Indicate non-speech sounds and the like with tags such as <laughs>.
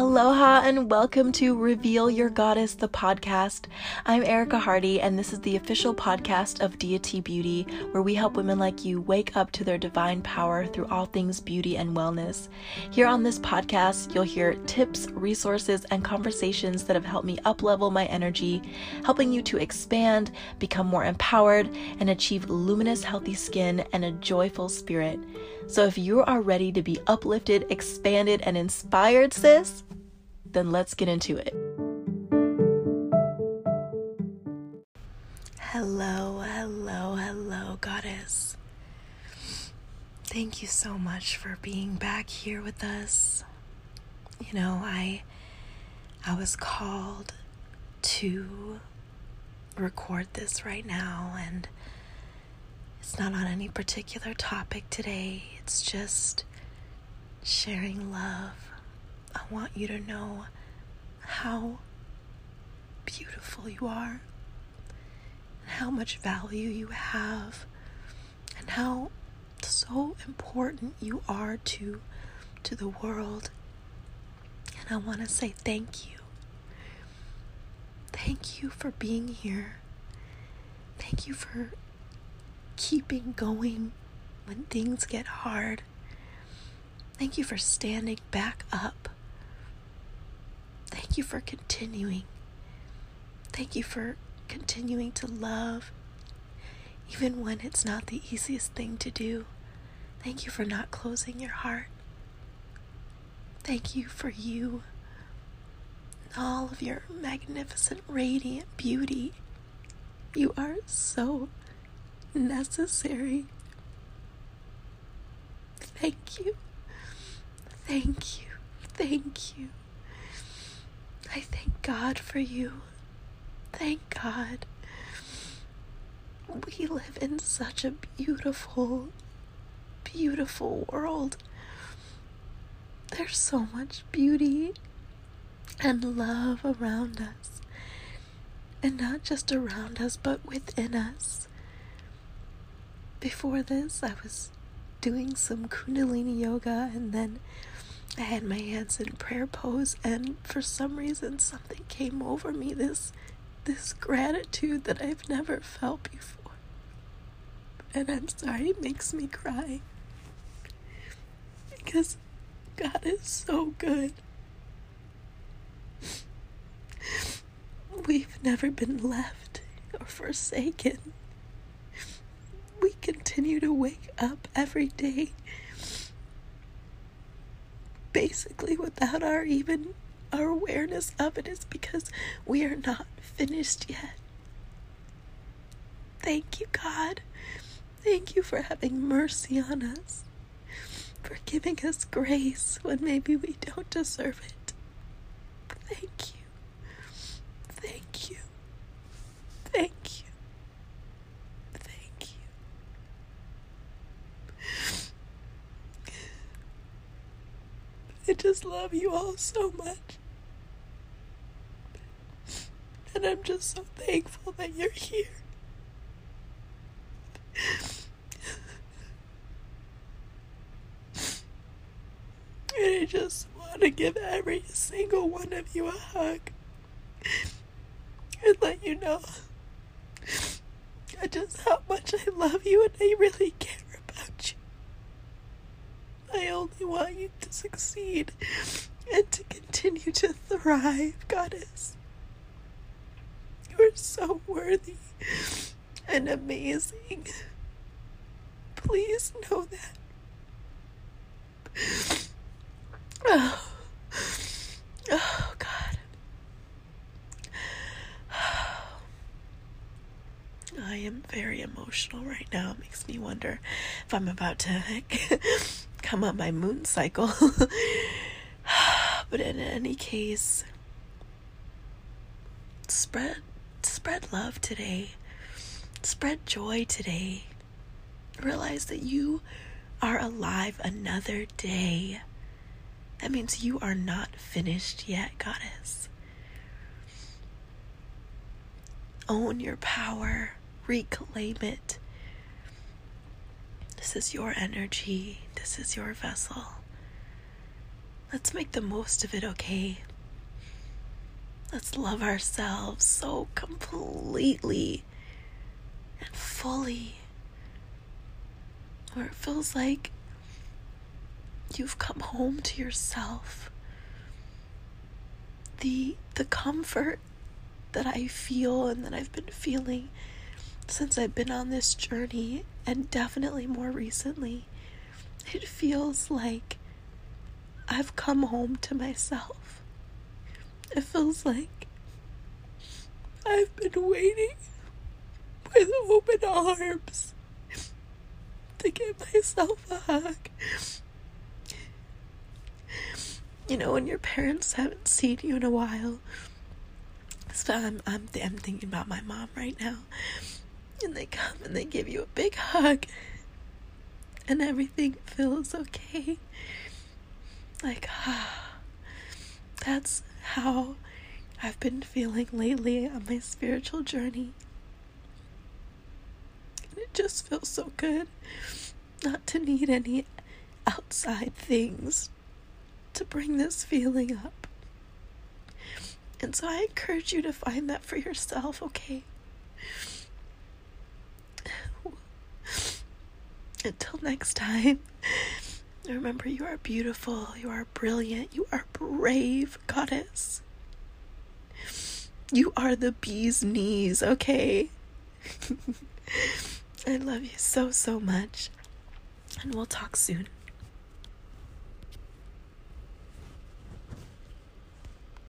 Aloha and welcome to Reveal Your Goddess, the podcast. I'm Erica Hardy, and this is the official podcast of Deity Beauty, where we help women like you wake up to their divine power through all things beauty and wellness. Here on this podcast, you'll hear tips, resources, and conversations that have helped me uplevel my energy, helping you to expand, become more empowered, and achieve luminous, healthy skin and a joyful spirit. So if you are ready to be uplifted, expanded, and inspired, sis, then let's get into it. Hello, hello, hello, goddess. Thank you so much for being back here with us. You know, I I was called to record this right now and it's not on any particular topic today. It's just sharing love. I want you to know how beautiful you are, and how much value you have, and how so important you are to to the world. And I want to say thank you. Thank you for being here. Thank you for keeping going when things get hard. Thank you for standing back up. Thank you for continuing. Thank you for continuing to love, even when it's not the easiest thing to do. Thank you for not closing your heart. Thank you for you and all of your magnificent, radiant beauty. You are so necessary. Thank you. Thank you. Thank you. I thank God for you. Thank God. We live in such a beautiful, beautiful world. There's so much beauty and love around us. And not just around us, but within us. Before this, I was doing some Kundalini yoga and then I had my hands in prayer pose and for some reason something came over me this this gratitude that I've never felt before. And I'm sorry it makes me cry. Because God is so good. We've never been left or forsaken we continue to wake up every day basically without our even our awareness of it is because we are not finished yet. Thank you, God. Thank you for having mercy on us, for giving us grace when maybe we don't deserve it. Thank you. Thank you. Thank you. I just love you all so much. And I'm just so thankful that you're here. And I just want to give every single one of you a hug and let you know just how much I love you and I really care about you. I only want you to succeed and to continue to thrive, Goddess. You are so worthy and amazing. Please know that. Oh, oh God. I am very emotional right now. It makes me wonder if I'm about to come on my moon cycle. <laughs> but in any case, spread spread love today. Spread joy today. Realize that you are alive another day. That means you are not finished yet, goddess. Own your power, reclaim it. This is your energy. This is your vessel. let's make the most of it, okay? Let's love ourselves so completely and fully. Where it feels like you've come home to yourself. The the comfort that I feel and that I've been feeling since I've been on this journey and definitely more recently, it feels like I've come home to myself. It feels like I've been waiting with open arms to give myself a hug. You know, when your parents haven't seen you in a while. So I'm, I'm, I'm thinking about my mom right now. And they come and they give you a big hug. And everything feels okay. Like, ah, that's how I've been feeling lately on my spiritual journey. And it just feels so good not to need any outside things to bring this feeling up. And so I encourage you to find that for yourself, okay? Until next time. <laughs> Remember, you are beautiful, you are brilliant, you are brave, goddess. You are the bee's knees, okay? <laughs> I love you so, so much. And we'll talk soon.